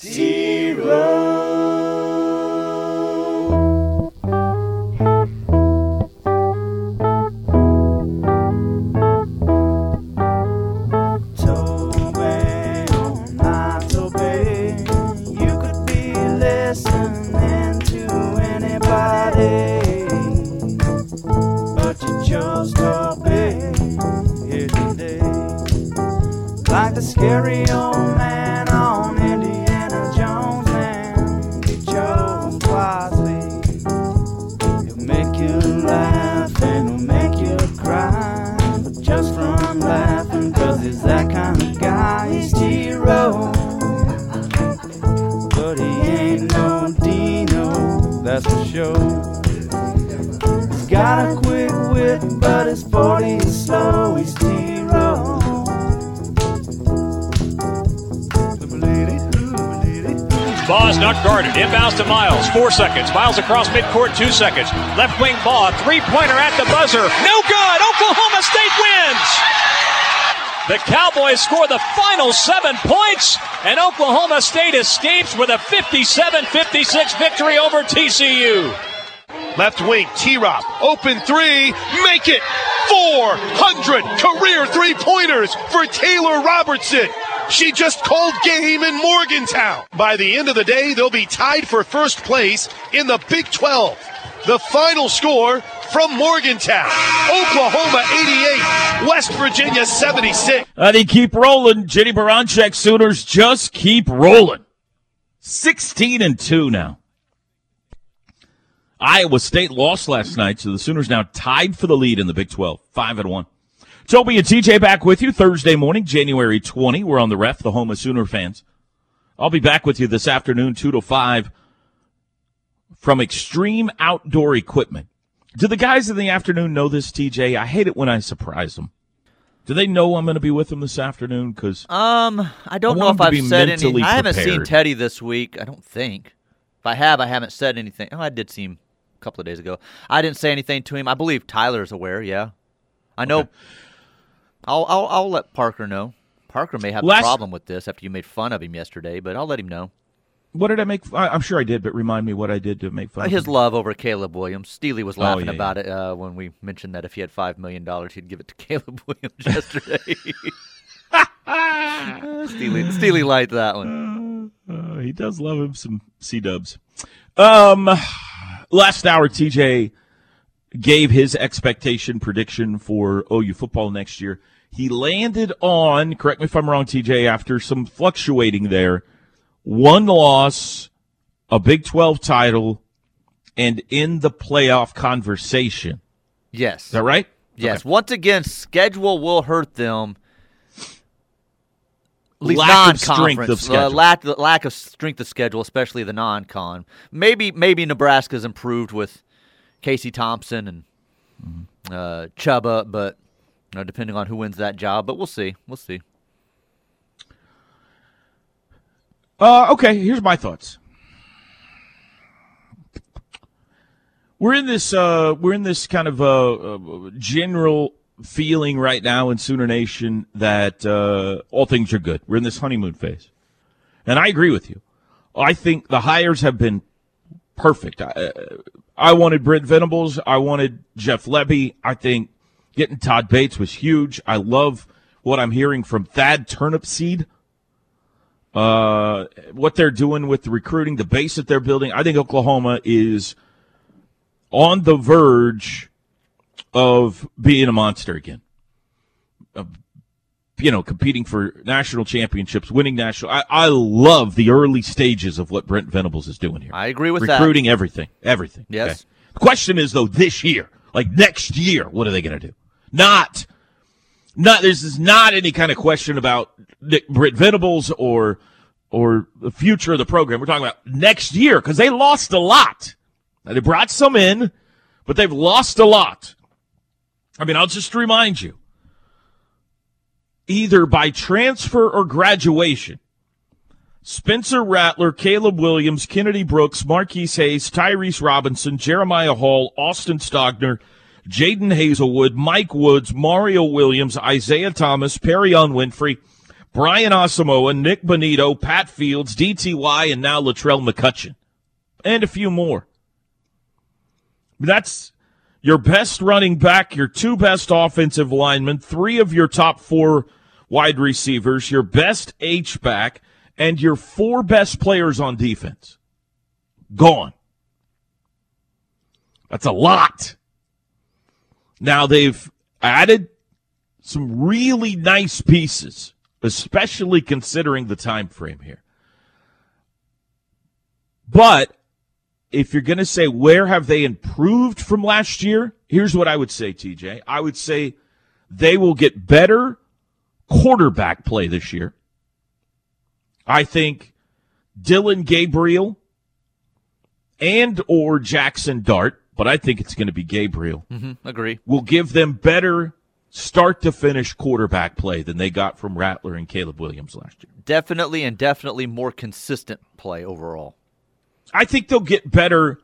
You seconds. Miles across midcourt. Two seconds. Left wing ball, Three pointer at the buzzer. No good. Oklahoma State wins. The Cowboys score the final seven points, and Oklahoma State escapes with a 57 56 victory over TCU. Left wing, T-Rob, open three, make it! 400 career three-pointers for Taylor Robertson. She just called game in Morgantown. By the end of the day, they'll be tied for first place in the Big 12. The final score from Morgantown, Oklahoma 88, West Virginia 76. And they keep rolling. Jennie Baranczyk Sooners just keep rolling. 16 and 2 now. Iowa State lost last night, so the Sooners now tied for the lead in the Big 12, 5 and 1. Toby and TJ back with you Thursday morning, January 20. We're on the ref, the home of Sooner fans. I'll be back with you this afternoon, 2 to 5, from Extreme Outdoor Equipment. Do the guys in the afternoon know this, TJ? I hate it when I surprise them. Do they know I'm going to be with them this afternoon? Because Um, I don't I know if I've said anything. I haven't seen. Teddy this week. I don't think. If I have, I haven't said anything. Oh, I did see him a couple of days ago. I didn't say anything to him. I believe Tyler's aware. Yeah, I know. Okay. I'll, I'll I'll let Parker know. Parker may have Last- a problem with this after you made fun of him yesterday, but I'll let him know. what did I make? I, I'm sure I did, but remind me what I did to make fun of him? His him. love over Caleb Williams. Steely was Oh, laughing yeah, about it uh, when we mentioned that if he had five million dollars, he'd give it to Caleb Williams yesterday. Steely, Steely liked that one. Uh, he does love him some C dubs. Um, last hour, TJ gave his expectation prediction for OU football next year. He landed on, correct me if I'm wrong, TJ, after some fluctuating there, one loss, a Big 12 title, and in the playoff conversation. Yes. Is that right? Yes. Okay. Once again, schedule will hurt them. Lack of strength of schedule. Uh, lack, lack of strength of schedule, especially the non-con. Maybe maybe Nebraska's improved with Casey Thompson and Mm-hmm. uh, Chubba, but you know, depending on who wins that job. But we'll see. We'll see. Uh, okay, here's my thoughts. We're in this uh, we're in this kind of uh, uh, general feeling right now in Sooner Nation that uh, all things are good. We're in this honeymoon phase, and I agree with you. I think the hires have been perfect. I, I wanted Brent Venables. I wanted Jeff Lebby. I think getting Todd Bates was huge. I love what I'm hearing from Thad Turnipseed uh, what they're doing with the recruiting, the base that they're building. I think Oklahoma is on the verge of being a monster again. Of, you know, competing for national championships, winning national. I, I love the early stages of what Brent Venables is doing here. I agree with that. recruiting everything, everything. Yes. The question is though, this year, like next year, what are they going to do? Not not there's is not any kind of question about Nick Britt Venables or or the future of the program. We're talking about next year because they lost a lot. Now, they brought some in, but they've lost a lot. I mean, I'll just remind you, either by transfer or graduation. Spencer Rattler, Caleb Williams, Kennedy Brooks, Marquis Hayes, Tyrese Robinson, Jeremiah Hall, Austin Stogner, Jadon Haselwood, Mike Woods, Mario Williams, Isaiah Thomas, Perrion Winfrey, Brian Asamoah, Nick Bonitto, Pat Fields, DTY, and now Latrell McCutcheon, and a few more. That's your best running back, your two best offensive linemen, three of your top four wide receivers, your best H back, and your four best players on defense. Gone. That's a lot. Now they've added some really nice pieces, especially considering the time frame here. But if you're going to say where have they improved from last year, here's what I would say, TJ. I would say they will get better quarterback play this year. I think Dillon Gabriel and or Jaxson Dart, but I think it's going to be Gabriel. Mm-hmm, agree. Will give them better start to finish quarterback play than they got from Rattler and Caleb Williams last year. Definitely and definitely more consistent play overall. I think they'll get better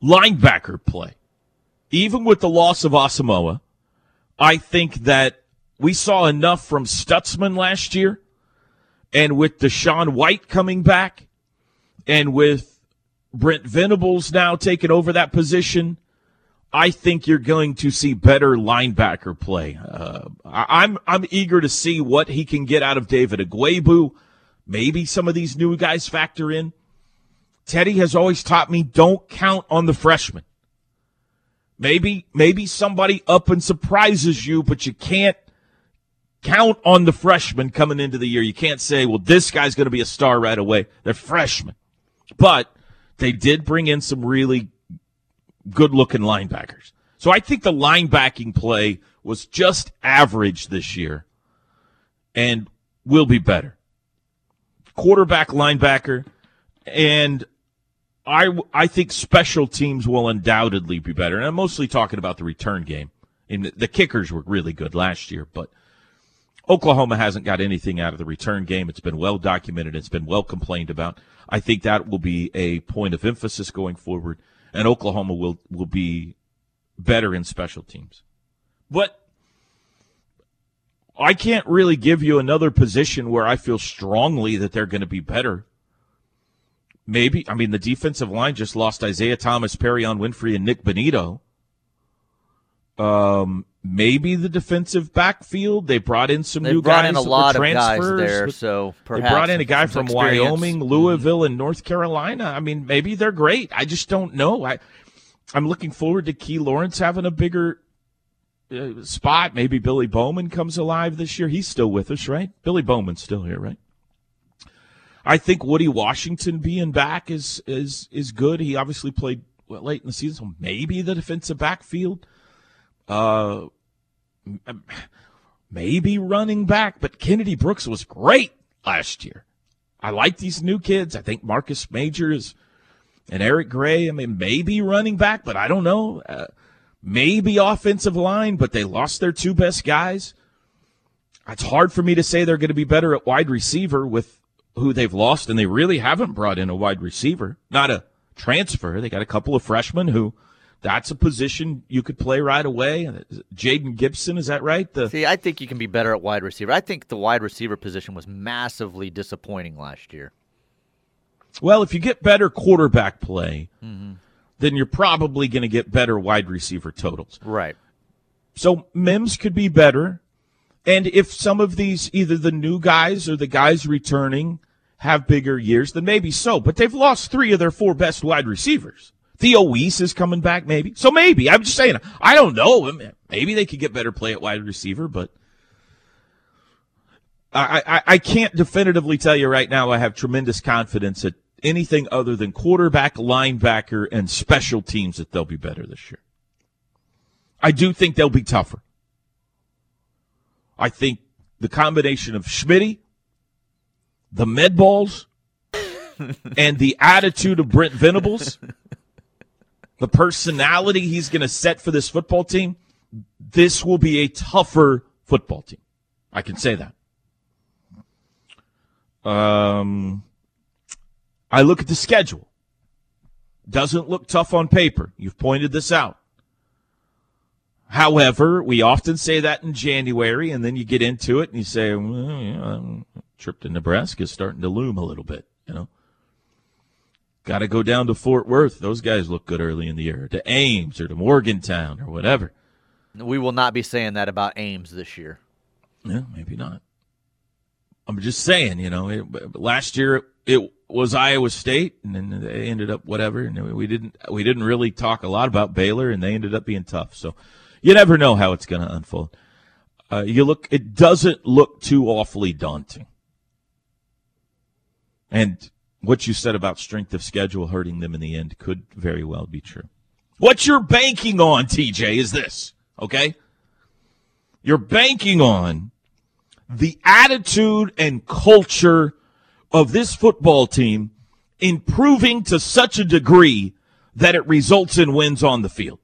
linebacker play. Even with the loss of Asamoah, I think that we saw enough from Stutsman last year, and with DaShaun White coming back, and with Brent Venables now taking over that position, I think you're going to see better linebacker play. Uh, I'm I'm eager to see what he can get out of David Ugwoegbu. Maybe some of these new guys factor in. Teddy has always taught me don't count on the freshman. Maybe maybe somebody up and surprises you, but you can't count on the freshman coming into the year. You can't say, well, this guy's going to be a star right away. They're freshmen. But they did bring in some really good looking linebackers. So I think the linebacking play was just average this year and will be better. Quarterback, linebacker, and I, I think special teams will undoubtedly be better. And I'm mostly talking about the return game. And the, the kickers were really good last year, but Oklahoma hasn't got anything out of the return game. It's been well documented. It's been well complained about. I think that will be a point of emphasis going forward, and Oklahoma will will be better in special teams. But I can't really give you another position where I feel strongly that they're going to be better. Maybe I mean the defensive line just lost Isaiah Thomas, Perrion Winfrey, and Nick Bonitto. Um, maybe the defensive backfield. They brought in some They new brought guys in a lot of guys there, so they brought in a guy from experience. Wyoming, Mhm. Louisville, and North Carolina. I mean, maybe they're great. I just don't know. I I'm looking forward to Key Lawrence having a bigger uh, spot. Maybe Billy Bowman comes alive this year. He's still with us, right? Billy Bowman's still here, right? I think Woody Washington being back is is is good. He obviously played well, late in the season, so maybe the defensive backfield. Uh, maybe running back, but Kennedy Brooks was great last year. I like these new kids. I think Marcus Majors and Eric Gray. I mean, maybe running back, but I don't know. Uh, maybe offensive line, but they lost their two best guys. It's hard for me to say they're going to be better at wide receiver with who they've lost, and they really haven't brought in a wide receiver, not a transfer. They got a couple of freshmen who that's a position you could play right away. Jayden Gibson, is that right? The See, I think you can be better at wide receiver. I think the wide receiver position was massively disappointing last year. Well, if you get better quarterback play, mm-hmm. then you're probably going to get better wide receiver totals. Right. So Mims could be better. And if some of these, either the new guys or the guys returning, have bigger years, then maybe so. But they've lost three of their four best wide receivers. Theo Wease is coming back, maybe. So maybe. I'm just saying, I don't know. Maybe they could get better play at wide receiver, but I, I, I can't definitively tell you right now I have tremendous confidence that anything other than quarterback, linebacker, and special teams that they'll be better this year. I do think they'll be tougher. I think the combination of Schmitty, the med balls, and the attitude of Brent Venables, the personality he's going to set for this football team, this will be a tougher football team. I can say that. Um, I look at the schedule. Doesn't look tough on paper. You've pointed this out. However, we often say that in January, and then you get into it and you say, well, know, trip to Nebraska is starting to loom a little bit, you know. Got to go down to Fort Worth. Those guys look good early in the year. To Ames or to Morgantown or whatever. We will not be saying that about Ames this year. Yeah, maybe not. I'm just saying, you know, it, last year it was Iowa State, and then they ended up whatever, and we didn't we didn't really talk a lot about Baylor, and they ended up being tough. So you never know how it's going to unfold. Uh, you look, it doesn't look too awfully daunting, and what you said about strength of schedule hurting them in the end could very well be true. What you're banking on, TJ, is this, okay? You're banking on the attitude and culture of this football team improving to such a degree that it results in wins on the field.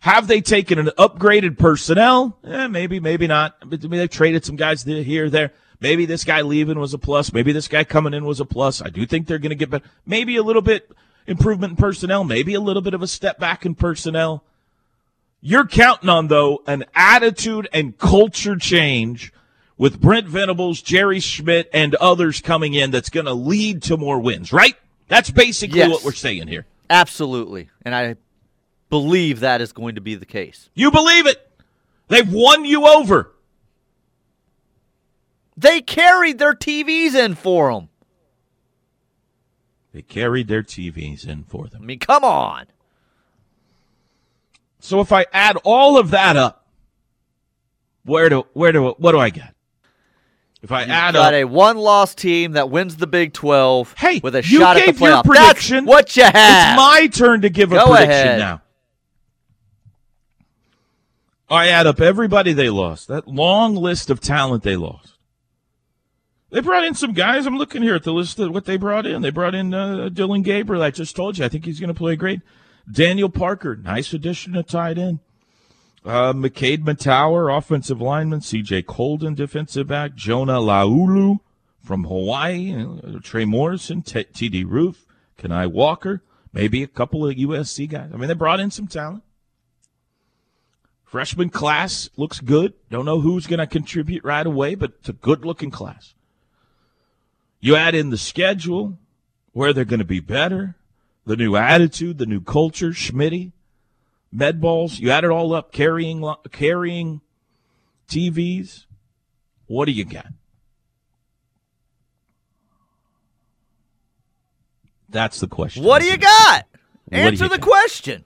Have they taken an upgraded personnel? Eh, maybe, maybe not. I mean, they've traded some guys here, there. Maybe this guy leaving was a plus. Maybe this guy coming in was a plus. I do think they're going to get better. Maybe a little bit improvement in personnel. Maybe a little bit of a step back in personnel. You're counting on, though, an attitude and culture change with Brent Venables, Jerry Schmidt, and others coming in that's going to lead to more wins, right? That's basically Yes. what we're saying here. Absolutely. And I believe that is going to be the case. You believe it. They've won you over. They carried their TVs in for them. They carried their TVs in for them. I mean, come on. So if I add all of that up, where do where do what do I get? If I You've add got up, a one-loss team that wins the Big 12 Hey, with a you shot at the gave your playoff. prediction. That's what you have. it's my turn to give a Go prediction ahead. now. I add up everybody they lost. That long list of talent they lost. They brought in some guys. I'm looking here at the list of what they brought in. They brought in uh, Dillon Gabriel. I just told you. I think he's going to play great. Daniel Parker, nice addition to tight end. Uh, McKade Mettauer, offensive lineman. C.J. Coldon, defensive back. Jonah Laulu from Hawaii. Uh, Trey Morrison, T- T.D. Roof, Kani Walker. Maybe a couple of USC guys. I mean, they brought in some talent. Freshman class looks good. Don't know who's going to contribute right away, but it's a good looking class. You add in the schedule, where they're going to be better, the new attitude, the new culture, Schmitty, med balls. You add it all up, carrying carrying TVs. What do you got? That's the question. what do you got? Answer you the got? question.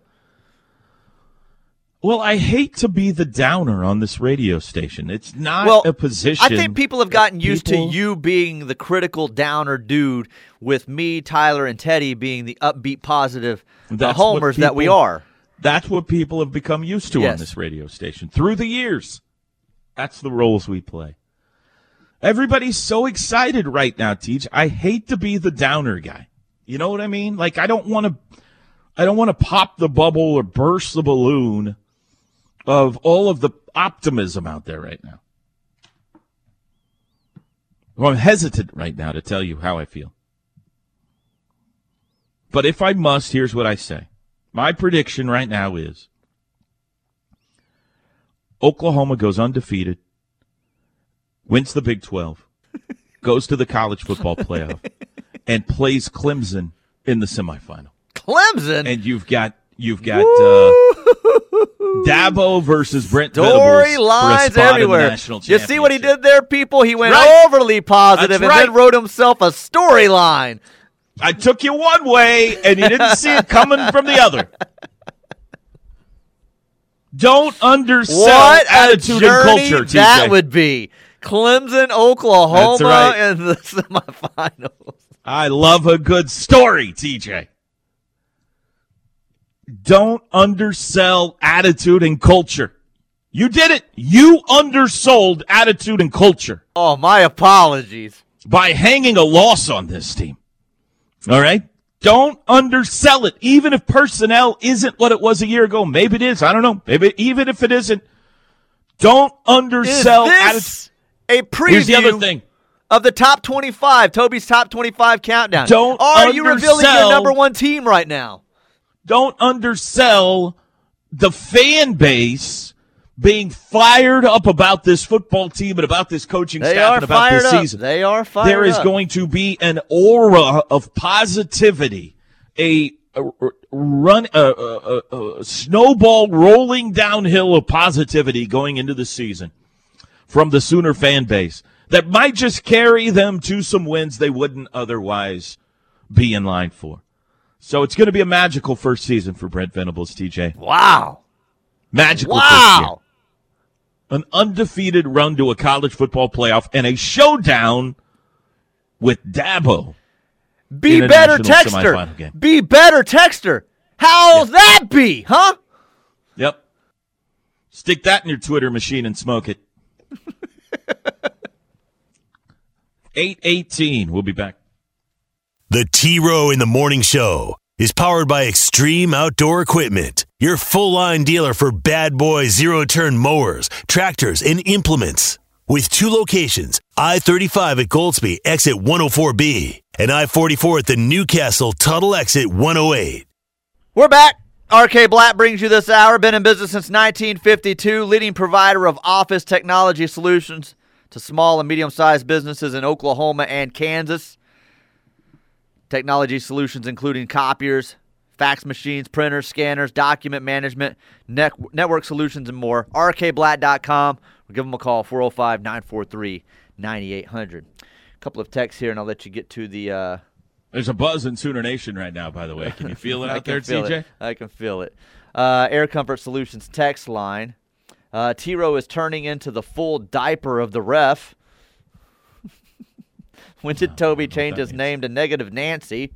Well, I hate to be the downer on this radio station. It's not Well, a position. I think people have gotten used people- to you being the critical downer dude, with me, Tyler, and Teddy being the upbeat, positive the homers that we people- are. That's what people have become used to on this radio station through the years. That's the roles we play. Everybody's so excited right now, Teach. I hate to be the downer guy. You know what I mean? Like I don't want to I don't want to pop the bubble or burst the balloon of all of the optimism out there right now. Well, I'm hesitant right now to tell you how I feel. But if I must, here's what I say. My prediction right now is Oklahoma goes undefeated, wins the Big 12, goes to the college football playoff, and plays Clemson in the semifinal. Clemson. And you've got you've got uh, Dabo versus Brent Venables for a Storylines spot in the everywhere. You see what he did there, people? He went Right. overly positive and right. then wrote himself a storyline. I took you one way, and you didn't see it coming from the other. Don't undersell What attitude and culture, that TJ. would be. Clemson, Oklahoma right. in the semifinals. I love a good story, TJ. Don't undersell attitude and culture. You did it. You undersold attitude and culture Oh, my apologies. by hanging a loss on this team. All right? Don't undersell it, even if personnel isn't what it was a year ago. Maybe it is. I don't know. Maybe even if it isn't. Don't undersell attitude. this a preview? Here's the other thing. of the top 25, Toby's top 25 countdown? Don't Are you revealing your number one team right now? Don't undersell the fan base being fired up about this football team and about this coaching They staff and about this up. season. They are fired there is up. going to be an aura of positivity, a, a- run, a, a- a snowball rolling downhill of positivity going into the season from the Sooner fan base that might just carry them to some wins they wouldn't otherwise be in line for. So it's going to be a magical first season for Brent Venables, TJ. Wow. Magical first year Wow. an undefeated run to a college football playoff and a showdown with Dabo. Be better texter. Be better texter. How's that be, huh? Yep. Stick that in your Twitter machine and smoke it. 818. We'll be back. The T Row in the Morning Show is powered by Extreme Outdoor Equipment, your full line dealer for bad boy zero turn mowers, tractors, and implements. With two locations I 35 at Goldsby, exit 104B, and I 44 at the Newcastle Tuttle exit 108. We're back. RK Black brings you this hour. Been in business since 1952, leading provider of office technology solutions to small and medium sized businesses in Oklahoma and Kansas. Technology solutions including copiers, fax machines, printers, scanners, document management, net- network solutions, and more. RKBlack.com or give them a call 405 943 9800. A couple of texts here, and I'll let you get to the. Uh, There's a buzz in Sooner Nation right now, by the way. Can you feel it out there, TJ? It. I can feel it. Uh, Air Comfort Solutions text line. Uh, T-Row is turning into the full diaper of the ref. When did Toby change his means. name to Negative Nancy?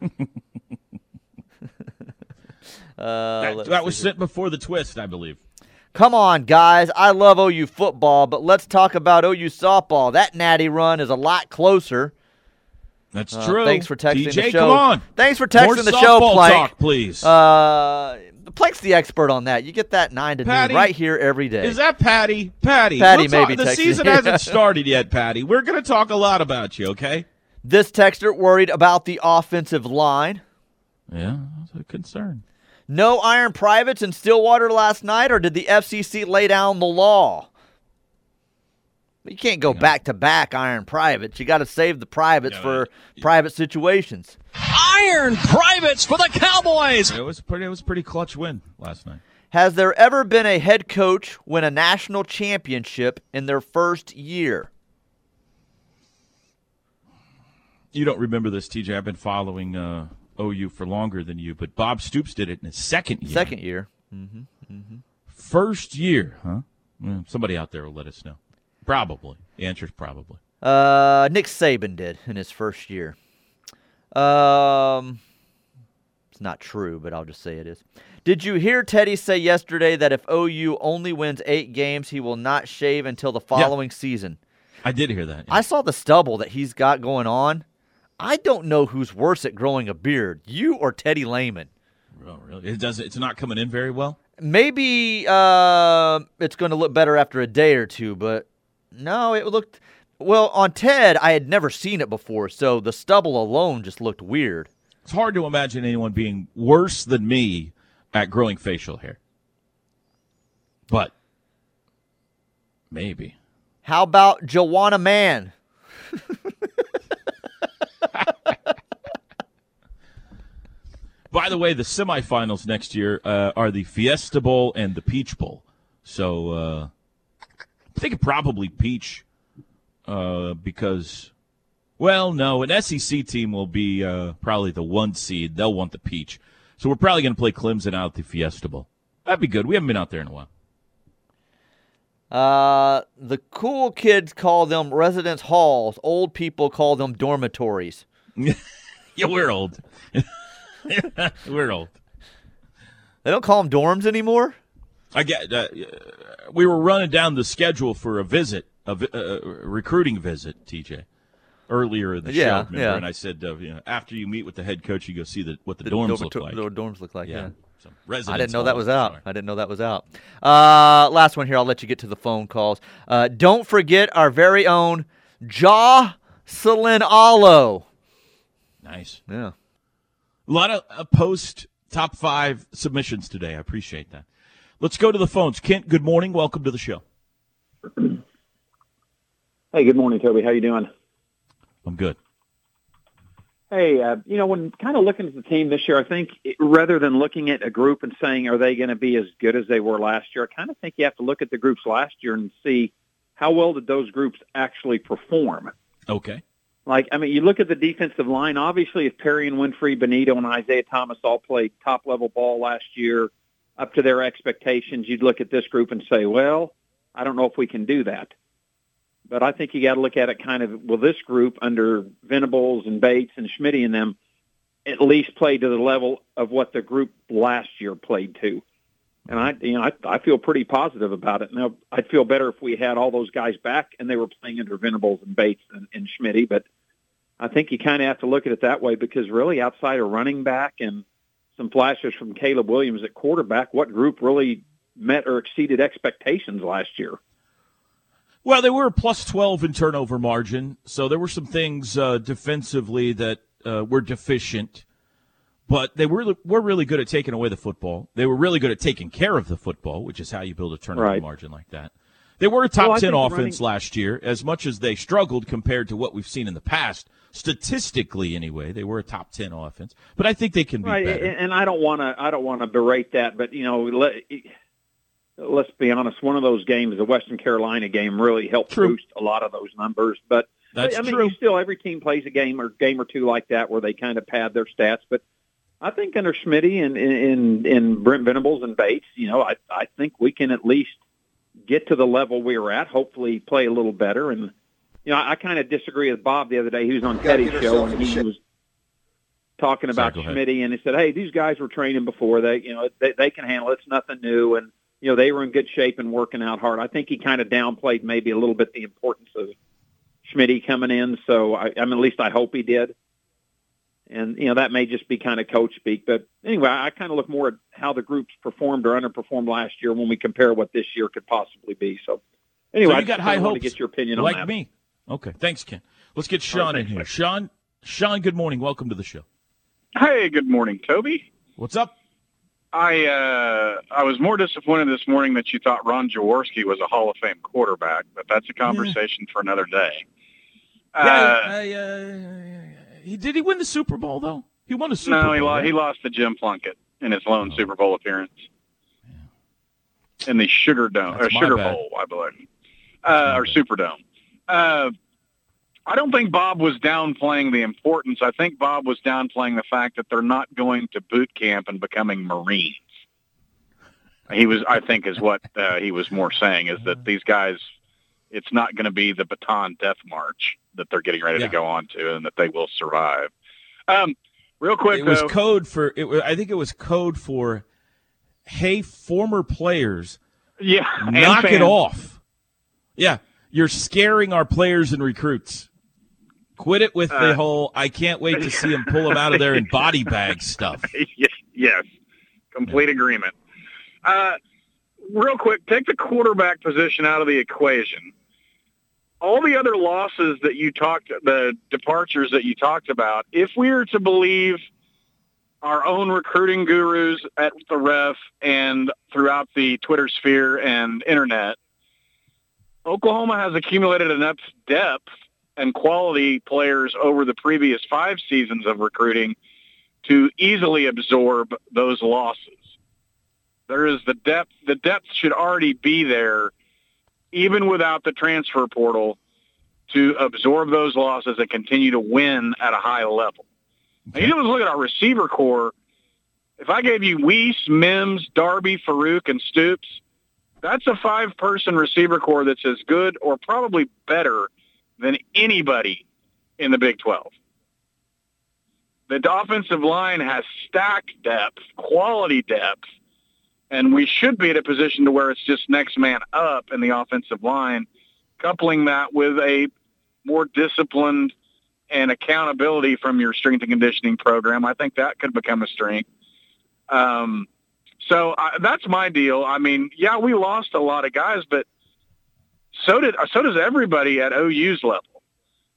uh, That, that was sent before the twist, I believe. Come on, guys. I love OU football, but let's talk about OU softball. That natty run is a lot closer. That's Uh, true. Thanks for texting TJ, the show. come on. Thanks for texting More the show, Plank. talk, please. Uh, Plank's the expert on that. You get that nine to Patty, noon right here every day. Is that Patty? Patty. Patty we'll may talk- The season hasn't started yet, Patty. We're going to talk a lot about you, okay? this texter worried about the offensive line. Yeah, that's a concern. No iron privates in Stillwater last night, or did the FCC lay down the law? You can't go back to back iron privates. You got to save the privates Yeah, for but- private situations. Iron Privates for the Cowboys. It was pretty. It was a pretty clutch win last night. Has there ever been a head coach win a national championship in their first year? You don't remember this, TJ. I've been following uh, OU for longer than you, but Bob Stoops did it in his second year. Second year. Mm-hmm. Mm-hmm. First year, huh? Well, somebody out there will let us know. Probably. The answer is probably. Uh, Nick Saban did in his first year. Um, it's not true, but I'll just say it is. Did you hear Teddy say yesterday that if OU only wins eight games, he will not shave until the following season? I did hear that. I saw the stubble that he's got going on. I don't know who's worse at growing a beard, you or Teddy Lehman. Oh, really? It does. It's not coming in very well. Maybe uh, it's going to look better after a day or two, but no, it looked well on Ted. I had never seen it before, so the stubble alone just looked weird. It's hard to imagine anyone being worse than me at growing facial hair. But maybe. How about Joanna Man? By the way, the semifinals next year uh, are the Fiesta Bowl and the Peach Bowl. So uh, I think it probably Peach uh, because, well, no, an SEC team will be uh, probably the one seed. They'll want the Peach. So we're probably going to play Clemson out at the Fiesta Bowl. That'd be good. We haven't been out there in a while. Uh, the cool kids call them residence halls. Old people call them dormitories. Yeah, we're old. we're old. They don't call them dorms anymore. I get. Uh, we were running down the schedule for a visit, a vi- uh, recruiting visit, TJ, earlier in the Yeah, show. Remember? yeah. And I said, uh, you know, after you meet with the head coach, you go see the, what the, The dorms dormito- look like. the dorms look like. Yeah. So, I didn't know that was out. sorry. I didn't know that was out. Uh, last one here. I'll let you get to the phone calls. Uh, don't forget our very own Jocelyn Alo. Nice. Yeah. A lot of uh, post top five submissions today. I appreciate that. Let's go to the phones. Kent, good morning. Welcome to the show. Hey, good morning, Toby. How you doing? I'm good. Hey, uh, you know, when kind of looking at the team this year, I think it, rather than looking at a group and saying, are they going to be as good as they were last year, I kind of think you have to look at the groups last year and see how well did those groups actually perform. Okay. Like, I mean, you look at the defensive line. Obviously, if Perrion Winfrey, Bonitto, and Isaiah Thomas all played top level ball last year, up to their expectations, you'd look at this group and say, well, I don't know if we can do that. But I think you got to look at it kind of, well, this group under Venables and Bates and Schmidt and them at least played to the level of what the group last year played to. And I, you know, I, I feel pretty positive about it. Now, I'd feel better if we had all those guys back and they were playing under Venables and Bates and, and Schmidt. But I think you kind of have to look at it that way because really, outside of running back and some flashes from Caleb Williams at quarterback, what group really met or exceeded expectations last year? Well, they were plus 12 in turnover margin, so there were some things uh, defensively that uh, were deficient, but they were were really good at taking away the football. They were really good at taking care of the football, which is how you build a turnover Right. margin like that. They were a top Well, 10 offense running- last year, as much as they struggled compared to what we've seen in the past. Statistically, anyway, they were a top 10 offense, but I think they can be right, better. and I don't want to I don't want to berate that, but you know, let, let's be honest. One of those games, the Western Carolina game, really helped True. boost a lot of those numbers. But That's I mean, true. still every team plays a game or game or two like that where they kind of pad their stats. But I think under Schmitty and and and Brent Venables and Bates, you know, I I think we can at least get to the level we were at. Hopefully, play a little better. And you know, I, I kind of disagree with Bob the other day. He was on Teddy's show and he was talking about go ahead. Schmitty, and he said, "Hey, these guys were training before. They, you know, they, they can handle it. It's nothing new, and you know, they were in good shape and working out hard." I think he kind of downplayed maybe a little bit the importance of Schmitty coming in. So, I, I mean, at least I hope he did. And you know, that may just be kind of coach speak, but anyway, I kind of look more at how the groups performed or underperformed last year when we compare what this year could possibly be. So, anyway, so I you got just high kinda hopes. to get your opinion like on that. Like me. Okay, thanks, Ken. Let's get All right, Sean in thanks, here. Mike. Sean, Sean, good morning. Welcome to the show. Hey, good morning, Toby. What's up? I uh, I was more disappointed this morning that you thought Ron Jaworski was a Hall of Fame quarterback, but that's a conversation for another day. Yeah, Uh, I, uh, he did he win the Super Bowl though? He won a Super no, Bowl. he, right? he lost to Jim Plunkett in his lone Oh. Super Bowl appearance in the Sugar Dome or That's Sugar bad. Bowl, I believe, uh, or. Superdome. Uh, I don't think Bob was downplaying the importance. I think Bob was downplaying the fact that they're not going to boot camp and becoming Marines. He was, I think, is what uh, he was more saying is that these guys, it's not going to be the Bataan death march that they're getting ready Yeah. to go on to, and that they will survive. Um, real quick, it was though, code for it. wa- I think it was code for, hey, former players, yeah, knock it off. Yeah, you're scaring our players and recruits. Quit it with the Uh, whole "I can't wait to see him pull them out of there in body bag" stuff. yes, yes, complete agreement. Uh, real quick, take the quarterback position out of the equation. All the other losses that you talked, the departures that you talked about, if we are to believe our own recruiting gurus at the ref and throughout the Twitter sphere and internet, Oklahoma has accumulated enough depth and quality players over the previous five seasons of recruiting to easily absorb those losses. There is the depth. The depth should already be there, even without the transfer portal, to absorb those losses and continue to win at a high level. Now, you just look at our receiver core. If I gave you Wease, Mims, Darby, Farooq, and Stoops, that's a five-person receiver core that's as good or probably better than anybody in the Big 12. The offensive line has stacked depth, quality depth, and we should be at a position to where it's just next man up in the offensive line, coupling that with a more disciplined and accountability from your strength and conditioning program. I think that could become a strength. Um, so I, that's my deal. I mean, yeah, we lost a lot of guys, but so did so does everybody at OU's level.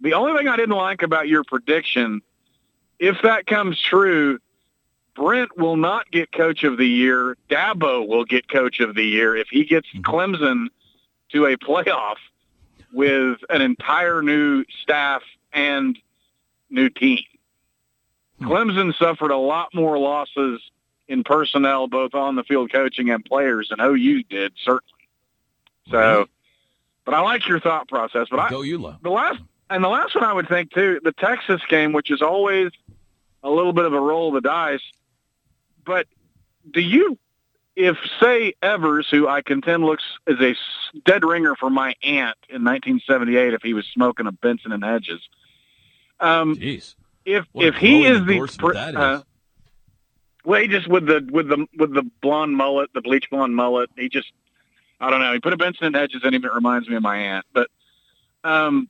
The only thing I didn't like about your prediction, if that comes true, Brent will not get coach of the year. Dabo will get coach of the year if he gets Mm-hmm. Clemson to a playoff with an entire new staff and new team. Hmm. Clemson suffered a lot more losses in personnel, both on the field coaching and players, than OU did, certainly. So, but I like your thought process. But I, Go you love. the last and the last one I would think too, the Texas game, which is always a little bit of a roll of the dice. But do you, if say Evers, who I contend looks as a dead ringer for my aunt in 1978, if he was smoking a Benson and Hedges, um, Jeez. if What if he is the endorsement pr- that is. uh, well, he just with the with the with the blonde mullet, the bleach blonde mullet, he just I don't know. He put a Benson and Hedges in him. It reminds me of my aunt. But um,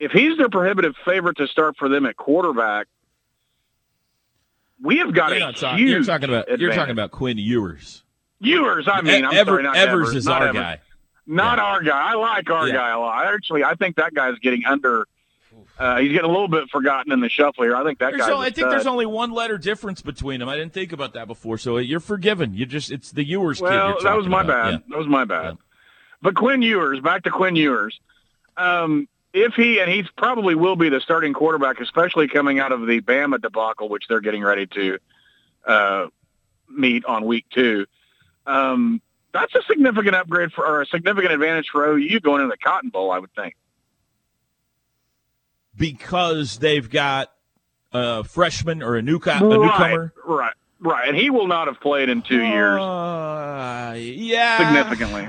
if he's their prohibitive favorite to start for them at quarterback, we have got You're, a talking, huge you're talking about you're talking about Quinn Ewers. Ewers. I mean, I'm Ever- sorry, not Evers Evers is not our Evers. guy. Not Yeah. our guy. I like our Yeah. guy a lot. Actually, I think that guy's getting under. Uh, he's getting a little bit forgotten in the shuffle here. I think that There's guy's. o- a I think there's only one letter difference between them. I didn't think about that before, so you're forgiven. You just it's the Ewers kid. Well, you're that was my about. bad. Yeah. That was my bad. Yeah. But Quinn Ewers, back to Quinn Ewers. Um, if he and he probably will be the starting quarterback, especially coming out of the Bama debacle, which they're getting ready to uh, meet on week two. Um, that's a significant upgrade for or a significant advantage for OU going into the Cotton Bowl, I would think. Because they've got a freshman or a, newco- a newcomer. right, right, and he will not have played in two years Uh, yeah, significantly.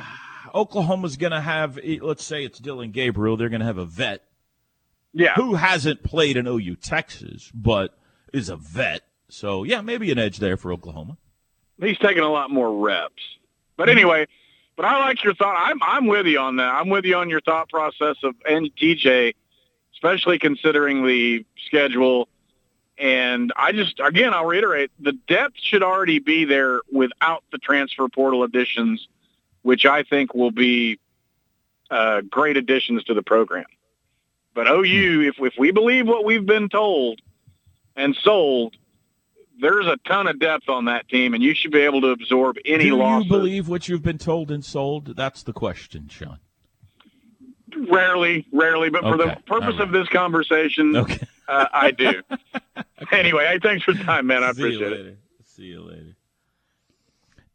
Oklahoma's going to have, eh, let's say it's Dillon Gabriel. They're going to have a vet Yeah, who hasn't played in OU Texas, but is a vet. So yeah, maybe an edge there for Oklahoma. he's taking a lot more reps. But anyway, but I like your thought. I'm I'm with you on that. I'm with you on your thought process of and TJ, especially considering the schedule. And I just again I'll reiterate the depth should already be there without the transfer portal additions, which I think will be uh, great additions to the program. But OU, if if we believe what we've been told and sold, there's a ton of depth on that team, and you should be able to absorb any loss. Do losses. you believe what you've been told and sold? That's the question, Sean. Rarely, rarely, but for the purpose right. of this conversation, Okay. uh, I do. Anyway, hey, thanks for the time, man. I See appreciate it. See you later.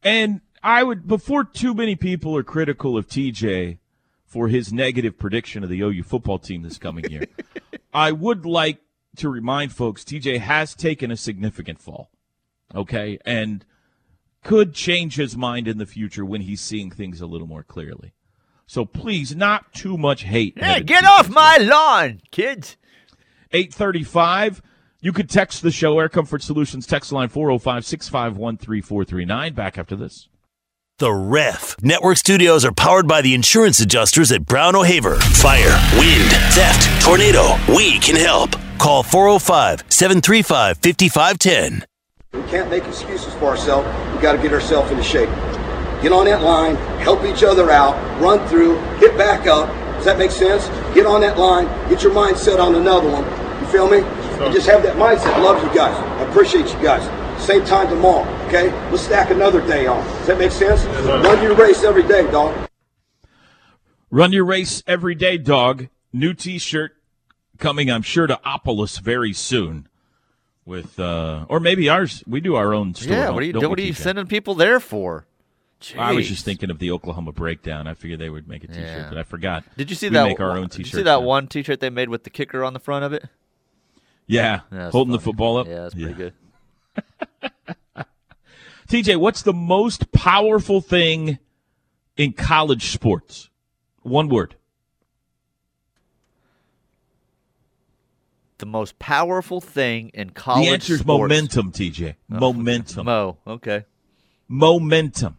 And I would, before too many people are critical of TJ for his negative prediction of the OU football team this coming year, I would like to remind folks TJ has taken a significant fall. Okay. And could change his mind in the future when he's seeing things a little more clearly. So please, not too much hate. Hey, get off my lawn, kids. 835. You could text the show, Air Comfort Solutions text line 405 651 3439. Back after this. The Ref. Network studios are powered by the insurance adjusters at Brown O'Haver. Fire, wind, theft, tornado. We can help. Call 405 735 5510. We can't make excuses for ourselves. We got to get ourselves into shape. Get on that line, help each other out, run through, hit back up. Does that make sense? Get on that line, get your mind set on another one. You feel me? And just have that mindset. Love you guys. I appreciate you guys. Same time tomorrow, okay? Let's stack another day on. Does that make sense? Run your race every day, dog. Run your race every day, dog. New t shirt coming, I'm sure, to Opolis very soon. With, uh, or maybe ours. We do our own store. yeah, what are you don't what are you sending people there for? I was just thinking of the Oklahoma breakdown. I figured they would make a t shirt, Yeah. but I forgot. Did you see we that? make our own Did t-shirts you see that now. one T-shirt they made with the kicker on the front of it? Yeah, Yeah, holding the football up. Yeah, that's pretty good. TJ, what's the most powerful thing in college sports? One word. The most powerful thing in college the answer is momentum, TJ. Oh, momentum. Mo. Okay. momentum.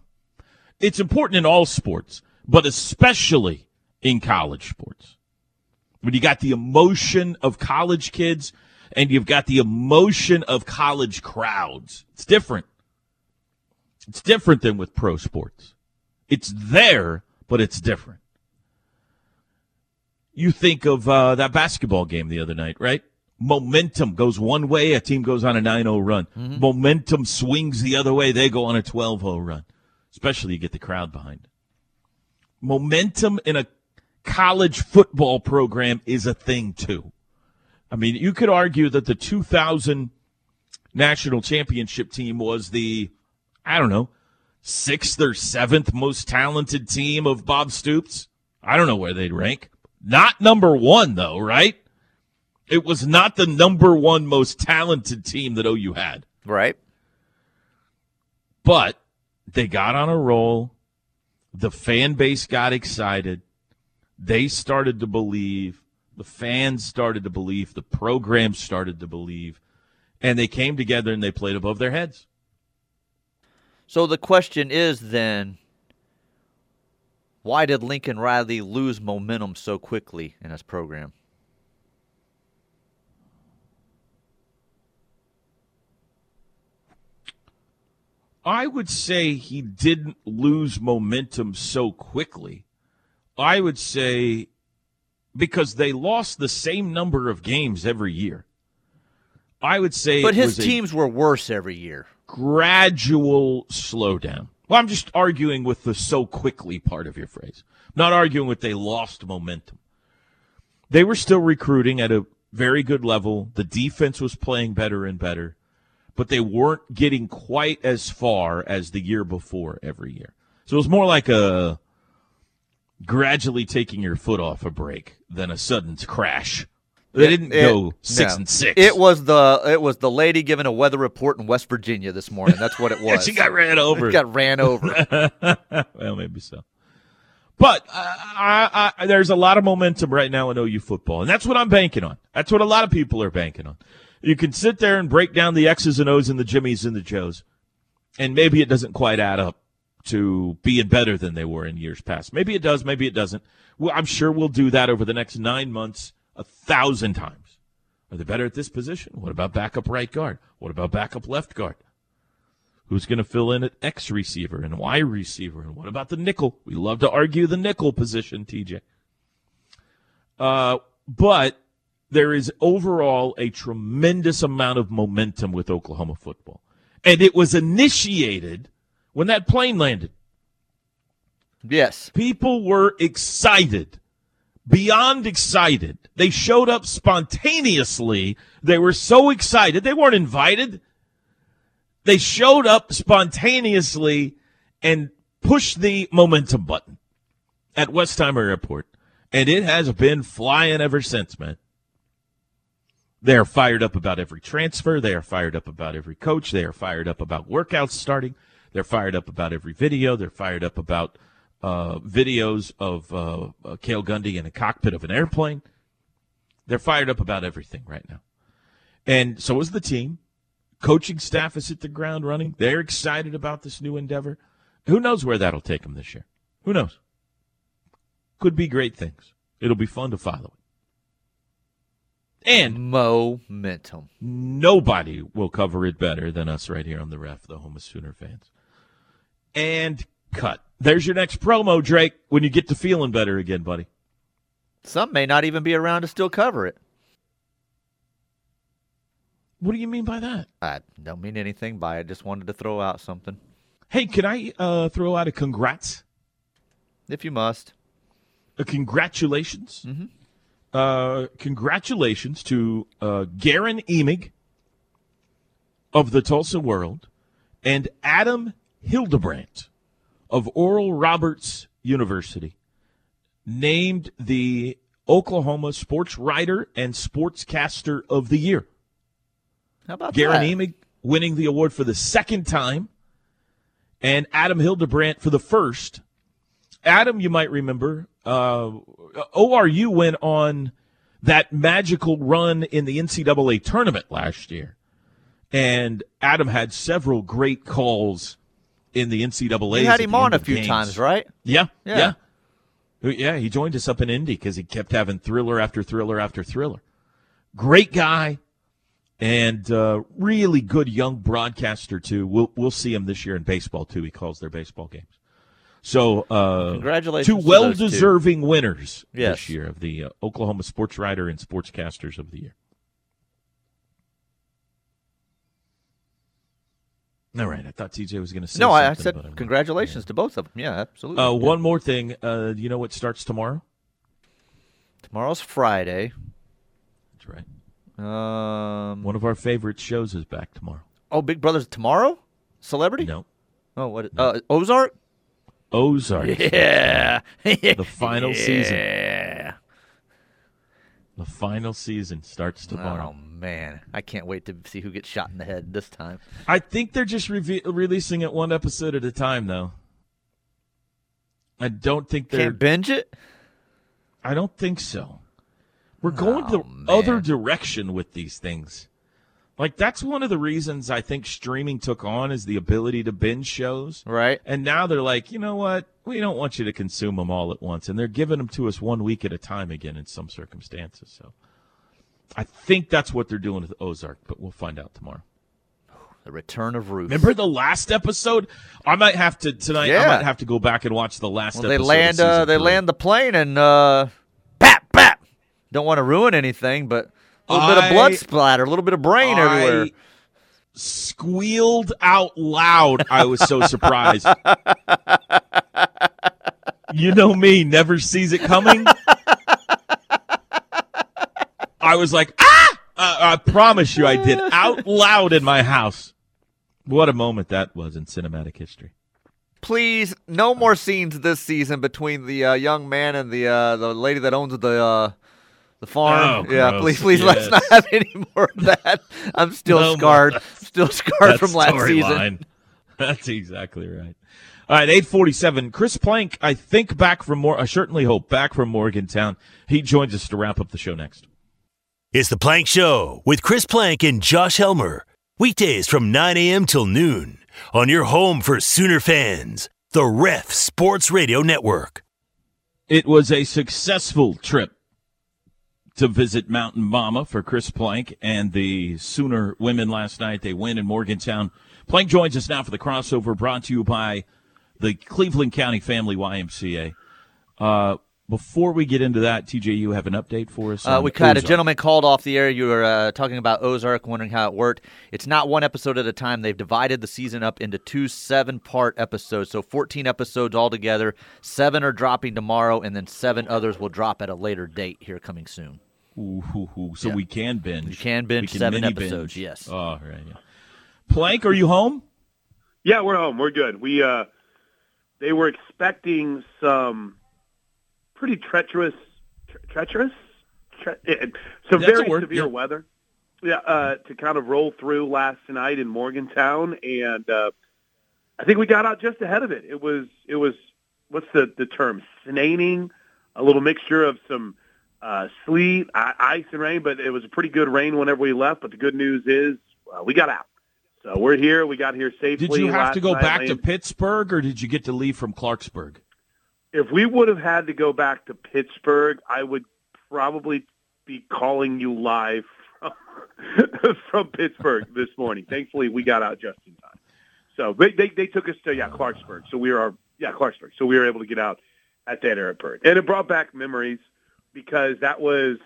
It's important in all sports, but especially in college sports. When you got the emotion of college kids and you've got the emotion of college crowds, it's different. It's different than with pro sports. It's there, but it's different. You think of uh, that basketball game the other night, right? Momentum goes one way, a team goes on a 9 0 run. Momentum swings the other way, they go on a 12 0 run. Especially you get the crowd behind it. Momentum in a college football program is a thing too. I mean, you could argue that the 2000 national championship team was the, I don't know, sixth or seventh most talented team of Bob Stoops. I don't know where they'd rank. Not number one, though, right? It was not the number one most talented team that OU had. Right. But they got on a roll. The fan base got excited. They started to believe. The fans started to believe. The program started to believe. And they came together and they played above their heads. So the question is then, why did Lincoln Riley lose momentum so quickly in his program? I would say he didn't lose momentum so quickly. I would say because they lost the same number of games every year. I would say But his teams were worse every year. gradual slowdown. Well, I'm just arguing with the so quickly part of your phrase. not arguing with they lost momentum. They were still recruiting at a very good level. The defense was playing better and better, but they weren't getting quite as far as the year before every year. So it was more like a gradually taking your foot off a brake than a sudden crash. They didn't It- go six no. and six. It was the it was the lady giving a weather report in West Virginia this morning. That's what it was. Yeah, she got ran over. She got ran over. well, maybe so. But uh, I, I, there's a lot of momentum right now in OU football, and that's what I'm banking on. That's what a lot of people are banking on. You can sit there and break down the X's and O's and the Jimmies and the Joes, and maybe it doesn't quite add up to being better than they were in years past. Maybe it does, maybe it doesn't. Well, I'm sure we'll do that over the next nine months a thousand times. Are they better at this position? What about backup right guard? What about backup left guard? Who's going to fill in at X receiver and Y receiver? And what about the nickel? We love to argue the nickel position, TJ. Uh, but there is overall a tremendous amount of momentum with Oklahoma football. And it was initiated when that plane landed. yes. People were excited, beyond excited. They showed up spontaneously. They were so excited. They weren't invited. They showed up spontaneously and pushed the momentum button at Westheimer Airport. And it has been flying ever since, man. They are fired up about every transfer. They are fired up about every coach. They are fired up about workouts starting. They're fired up about every video. They're fired up about uh, videos of uh, uh, Cale Gundy in a cockpit of an airplane. They're fired up about everything right now. And so is the team. Coaching staff is hit the ground running. They're excited about this new endeavor. Who knows where that'll take them this year? Who knows? Could be great things. It'll be fun to follow it. And Momentum. nobody will cover it better than us right here on the ref, the home of Sooner fans. And cut. There's your next promo, Drake, when you get to feeling better again, buddy. Some may not even be around to still cover it. What do you mean by that? I don't mean anything by it. Just wanted to throw out something. Hey, can I uh, throw out a congrats? If you must. A congratulations? Uh, congratulations to uh, Guerin Emig of the Tulsa World and Adam Hildebrandt of Oral Roberts University, named the Oklahoma Sports Writer and Sportscaster of the Year. How about Guerin that? Emig winning the award for the second time, and Adam Hildebrandt for the first. Adam, you might remember, uh, ORU went on that magical run in the NCAA tournament last year, and Adam had several great calls in the NCAA. You had him on a few times, right? Yeah, Yeah. yeah, yeah. He joined us up in Indy because he kept having thriller after thriller after thriller. Great guy, and uh, really good young broadcaster too. We'll we'll see him this year in baseball too. He calls their baseball games. So, uh, congratulations two well-deserving winners yes. this year of the uh, Oklahoma Sports Writer and Sportscasters of the Year. All right, I thought TJ was going to say. No, I said congratulations yeah. to both of them. Yeah, absolutely. Uh, one more thing. Uh, you know what starts tomorrow? Tomorrow's Friday. That's right. Um, one of our favorite shows is back tomorrow. Oh, Big Brother's tomorrow. Celebrity? No. Oh, what? No. Uh, Ozark. Ozark. Yeah. The final season. Yeah. The final season starts tomorrow. Oh man, I can't wait to see who gets shot in the head this time. I think they're just reve- releasing it one episode at a time, though. I don't think they're. Can't binge it. I don't think so. We're going Oh, the man. other direction with these things. Like that's one of the reasons I think streaming took on is the ability to binge shows. Right. And now they're like, you know what? We don't want you to consume them all at once, and they're giving them to us one week at a time again in some circumstances. So, I think that's what they're doing with Ozark, but we'll find out tomorrow. The Return of Ruth. Remember the last episode? I might have to tonight. Yeah. I might have to go back and watch the last. Well, they land. Uh, they land the plane and uh. Don't want to ruin anything, but a little bit of blood splatter, a little bit of brain everywhere. Squealed out loud. I was so surprised. you know me, never sees it coming. I was like, ah! Uh, I promise you, I did out loud in my house. What a moment that was in cinematic history. Please, no more scenes this season between the uh, young man and the uh, the lady that owns the uh, the farm. Oh, yeah, gross. please, please, let's not have any more of that. I'm still No more. scarred, still scarred That from last season. storyline. That's exactly right. All right, 847. Chris Plank, I think back from more, I certainly hope back from Morgantown. He joins us to wrap up the show next. It's the Plank Show with Chris Plank and Josh Helmer. Weekdays from 9 a.m. till noon on your home for Sooner fans, the Ref Sports Radio Network. It was a successful trip to visit Mountain Mama for Chris Plank and the Sooner women last night. They win in Morgantown. Plank joins us now for the crossover brought to you by the Cleveland County Family YMCA. Uh, before we get into that, TJ, you have an update for us? Uh, we had a gentleman called off the air. You were uh, talking about Ozark, wondering how it worked. It's not one episode at a time. They've divided the season up into two seven-part episodes, so 14 episodes altogether. Seven are dropping tomorrow, and then seven others will drop at a later date here coming soon. Ooh, hoo, hoo. So Yeah. we can binge. You can binge We seven mini episodes, binge. yes. Oh, right. Yeah. Plank, are you home? Yeah, we're home. We're good. We uh, they were expecting some pretty treacherous, tre- treacherous, tre- eh, some That's very severe yeah. weather. Yeah, uh, to kind of roll through last night in Morgantown, and uh, I think we got out just ahead of it. It was it was what's the the term? Snaining, a little mixture of some uh, sleet, i- ice, and rain. But it was a pretty good rain whenever we left. But the good news is uh, we got out. So we're here. We got here safely. Did you have to go night, back to Pittsburgh, or did you get to leave from Clarksburg? if we would have had to go back to Pittsburgh, I would probably be calling you live from, from Pittsburgh this morning. Thankfully, we got out just in time. So they, they they took us to yeah Clarksburg. So we were yeah Clarksburg. So we were able to get out at that airport, and it brought back memories because that was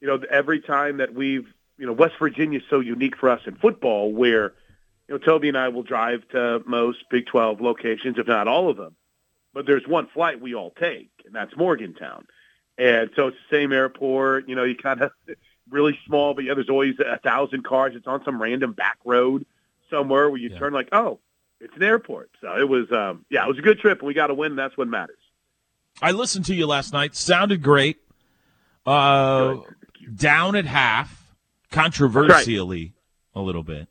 you know every time that we've you know West Virginia is so unique for us in football where you know Toby and I will drive to most Big 12 locations, if not all of them but there's one flight we all take, and that's Morgantown. And so it's the same airport. You know, you kind of really small, but yeah, there's always a thousand cars. It's on some random back road somewhere where you Yeah. turn like, oh, it's an airport. So it was, um, yeah, it was a good trip, and we got to win. And that's what matters. I listened to you last night. Sounded great. Uh, down at half, controversially a little bit,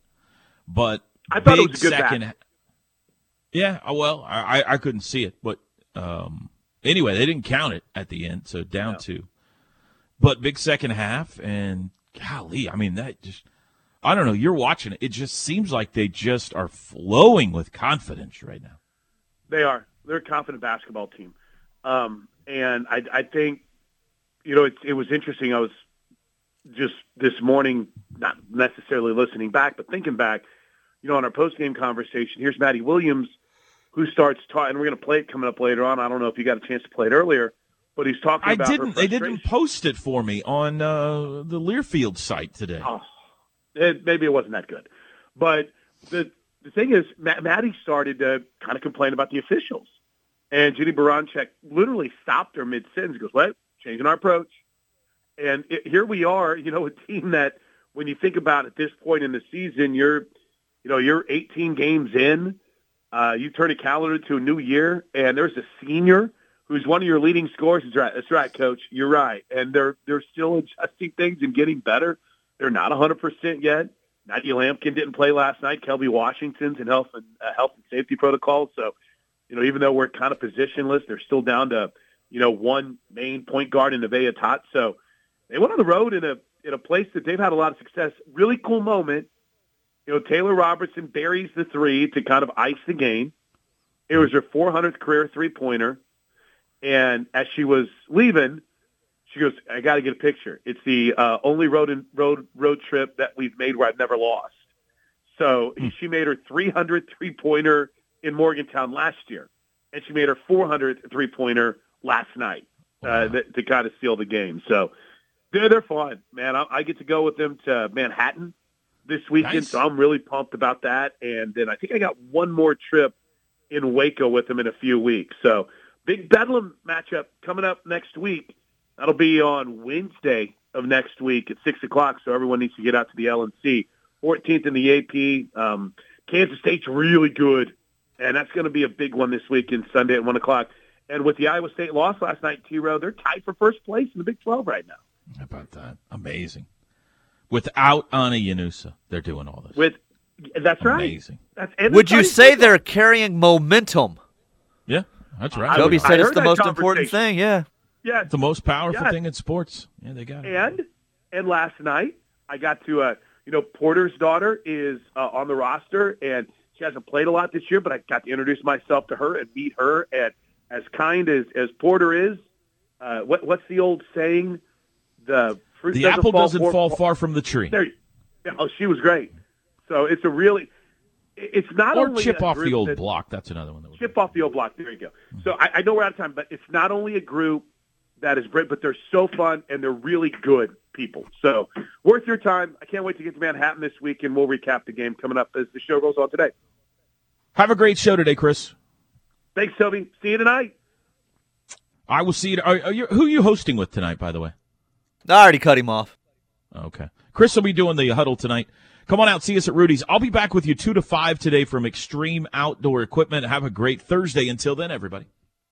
but I thought it big was second. back. Yeah, uh, well, I, I couldn't see it, but um, anyway, they didn't count it at the end, so down two. But big second half, and golly, I mean that just. I don't know. You're watching it. It just seems like they just are flowing with confidence right now. They are. They're a confident basketball team. Um, and I, I think, you know, it, it was interesting. I was just this morning, not necessarily listening back, but thinking back, you know, on our post-game conversation, here's Madi Williams, who starts talking, and we're going to play it coming up later on. I don't know if you got a chance to play it earlier, but he's talking I didn't. They didn't post it for me on uh, the Learfield site today. Oh, it, maybe it wasn't that good, but the the thing is, Matt, Maddie started to kind of complain about the officials. And Jennie Baranczyk literally stopped her mid-sentence. Goes, what? Changing our approach. And it, here we are, you know, a team that when you think about at this point in the season, you're, you know, you're 18 games in. Uh, you turn a calendar to a new year, and there's a senior who's one of your leading scorers. That's right, that's right, Coach. You're right. And they're they're still adjusting things and getting better. They're not 100% yet. Nydia Lampkin didn't play last night. Kelbie Washington's in health and uh, health and safety protocols. So, you know, even though we're kind of positionless, they're still down to, you know, one main point guard in Nevaeh Tot. So they went on the road in a in a place that they've had a lot of success. Really cool moment. You know, Taylor Robertson buries the three to kind of ice the game. It was her 400th career three-pointer. And as she was leaving, she goes, "I got to get a picture. It's the uh, only road road road trip that we've made where I've never lost." So Hmm. she made her 300 three-pointer in Morgantown last year, and she made her 400 three-pointer last night uh, th- to kind of seal the game. So they're they're fun, man. I, I get to go with them to Manhattan this weekend, Nice. so I'm really pumped about that. And then I think I got one more trip in Waco with them in a few weeks. So big Bedlam matchup coming up next week. That'll be on Wednesday of next week at six o'clock. So everyone needs to get out to the LNC. 14th in the AP. Um, Kansas State's really good, and that's going to be a big one this weekend, Sunday at one o'clock. And with the Iowa State loss last night, T. Row, they're tied for first place in the Big 12 right now. How about that? Amazing. Without Ana Llanusa, they're doing all this. With that's right. Amazing. That's, and Would you say football. they're carrying momentum? Yeah, that's right. would- Toby I said it's the most important thing. Yeah. Yeah, the most powerful Yeah. thing in sports. Yeah, they got it. And and last night I got to uh you know Porter's daughter is uh, on the roster and she hasn't played a lot this year, but I got to introduce myself to her and meet her. And as kind as as Porter is, uh, what what's the old saying? The fruit the doesn't apple fall doesn't far- fall far from the tree. There, oh, she was great. So it's a really, it's not Or only chip off the old that- block. That's another one that chip off the old block. There you go. So I, I know we're out of time, but it's not only a group that is great, but they're so fun and they're really good people. So worth your time. I can't wait to get to Manhattan this week, and we'll recap the game coming up as the show goes on today. Have a great show today, Chris. Thanks, Toby. See you tonight. I will see you. Are, are you who are you hosting with tonight, by the way? I already cut him off. Okay. Chris will be doing the huddle tonight. Come on out, see us at Rudy's. I'll be back with you 2 to 5 today from Extreme Outdoor Equipment. Have a great Thursday. Until then, everybody.